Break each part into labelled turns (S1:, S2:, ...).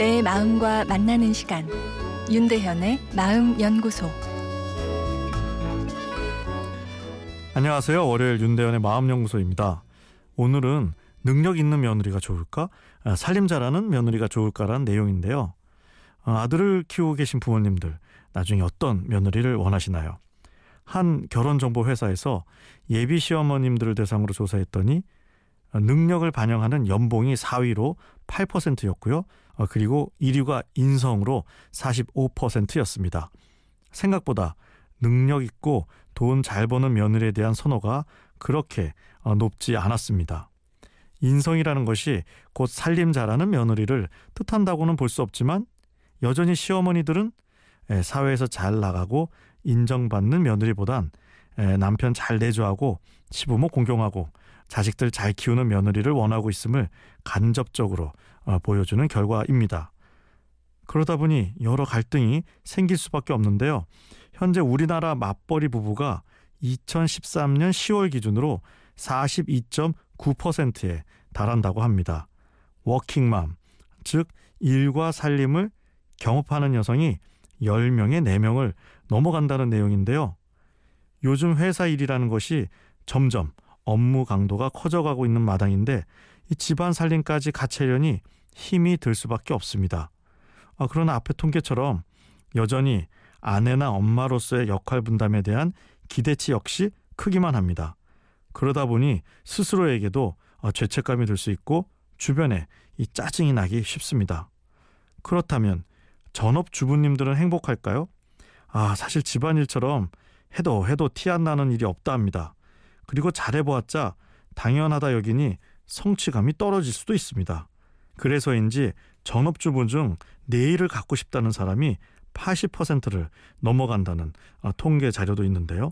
S1: 내 마음과 만나는 시간 윤대현의 마음 연구소
S2: 안녕하세요. 월요일 윤대현의 마음 연구소입니다. 오늘은 능력 있는 며느리가 좋을까? 아, 살림 잘하는 며느리가 좋을까라는 내용인데요. 어, 아들을 키우고 계신 부모님들 나중에 어떤 며느리를 원하시나요? 한 결혼 정보 회사에서 예비 시어머님들을 대상으로 조사했더니 어, 능력을 반영하는 연봉이 4위로 8%였고요. 어, 그리고 1위가 인성으로 45%였습니다. 생각보다 능력 있고 돈 잘 버는 며느리에 대한 선호가 그렇게 어, 높지 않았습니다. 인성이라는 것이 곧 살림 잘하는 며느리를 뜻한다고는 볼 수 없지만 여전히 시어머니들은 사회에서 잘 나가고 인정받는 며느리보단 남편 잘 내조하고 시부모 공경하고 자식들 잘 키우는 며느리를 원하고 있음을 간접적으로 어, 보여주는 결과입니다. 그러다 보니 여러 갈등이 생길 수밖에 없는데요. 현재 우리나라 맞벌이 부부가 2013년 10월 기준으로 42.9%에 달한다고 합니다. 워킹맘, 즉 일과 살림을 경업하는 여성이 10명에 4명을 넘어간다는 내용인데요. 요즘 회사 일이라는 것이 점점 업무 강도가 커져가고 있는 마당인데 이 집안 살림까지 같이 하려니 힘이 들 수밖에 없습니다. 아, 그러나 앞의 통계처럼 여전히 아내나 엄마로서의 역할 분담에 대한 기대치 역시 크기만 합니다. 그러다 보니 스스로에게도 아, 죄책감이 들 수 있고 주변에 이 짜증이 나기 쉽습니다. 그렇다면 전업 주부님들은 행복할까요? 아, 사실 집안일처럼 해도 해도 티 안 나는 일이 없다 합니다. 그리고 잘해보았자 당연하다 여기니 성취감이 떨어질 수도 있습니다. 그래서인지 전업주부 중 내일을 갖고 싶다는 사람이 80%를 넘어간다는 아, 통계 자료도 있는데요.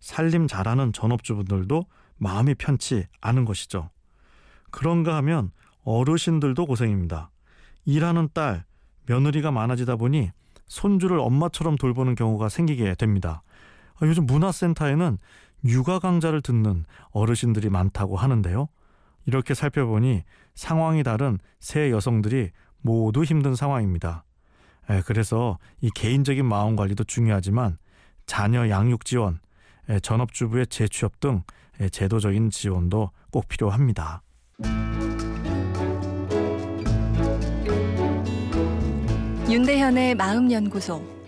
S2: 살림 잘하는 전업주부들도 마음이 편치 않은 것이죠. 그런가 하면 어르신들도 고생입니다. 일하는 딸, 며느리가 많아지다 보니 손주를 엄마처럼 돌보는 경우가 생기게 됩니다. 아, 요즘 문화센터에는 육아 강좌를 듣는 어르신들이 많다고 하는데요. 이렇게 살펴보니 상황이 다른 세 여성들이 모두 힘든 상황입니다. 그래서 이 개인적인 마음 관리도 중요하지만 자녀 양육 지원, 전업주부의 재취업 등 제도적인 지원도 꼭 필요합니다.
S1: 윤대현의 마음연구소